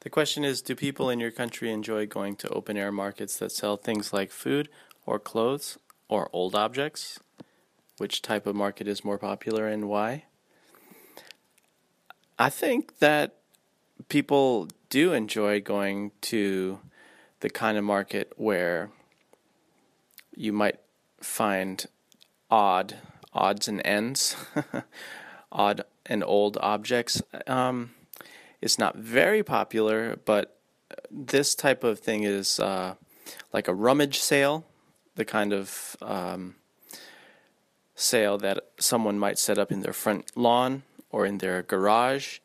The question is Do people in your country enjoy going to open air markets that sell things like food or clothes or old objects? Which type of market is more popular and why? I think that people do enjoy going to the kind of market where you might find odd odds and ends, odd and old objects. Um, it's not very popular, but this type of thing is uh, like a rummage sale, the kind of um, sale that someone might set up in their front lawn or in their garage.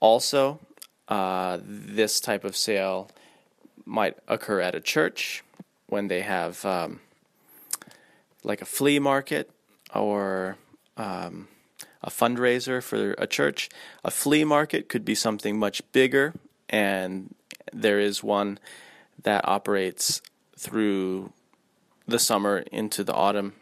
Also, uh, this type of sale might occur at a church when they have um, like a flea market or um, a fundraiser for a church. A flea market could be something much bigger, and there is one that operates through the summer into the autumn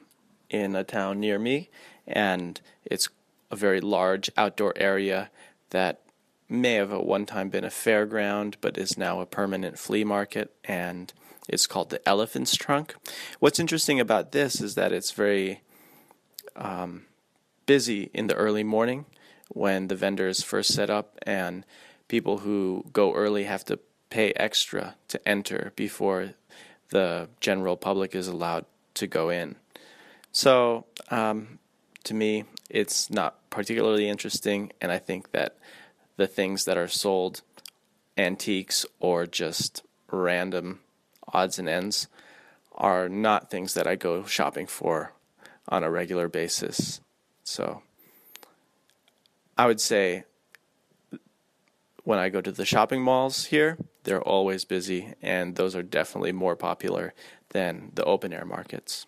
in a town near me, and it's a very large outdoor area that may have at one time been a fairground but is now a permanent flea market and it's called the elephant's trunk what's interesting about this is that it's very um, busy in the early morning when the vendors first set up, and people who go early have to pay extra to enter before the general public is allowed to go in. So, um, to me, it's not particularly interesting, and I think that the things that are sold, antiques or just random odds and ends, are not things that I go shopping for on a regular basis. So I would say when I go to the shopping malls here, they're always busy, and those are definitely more popular than the open air markets.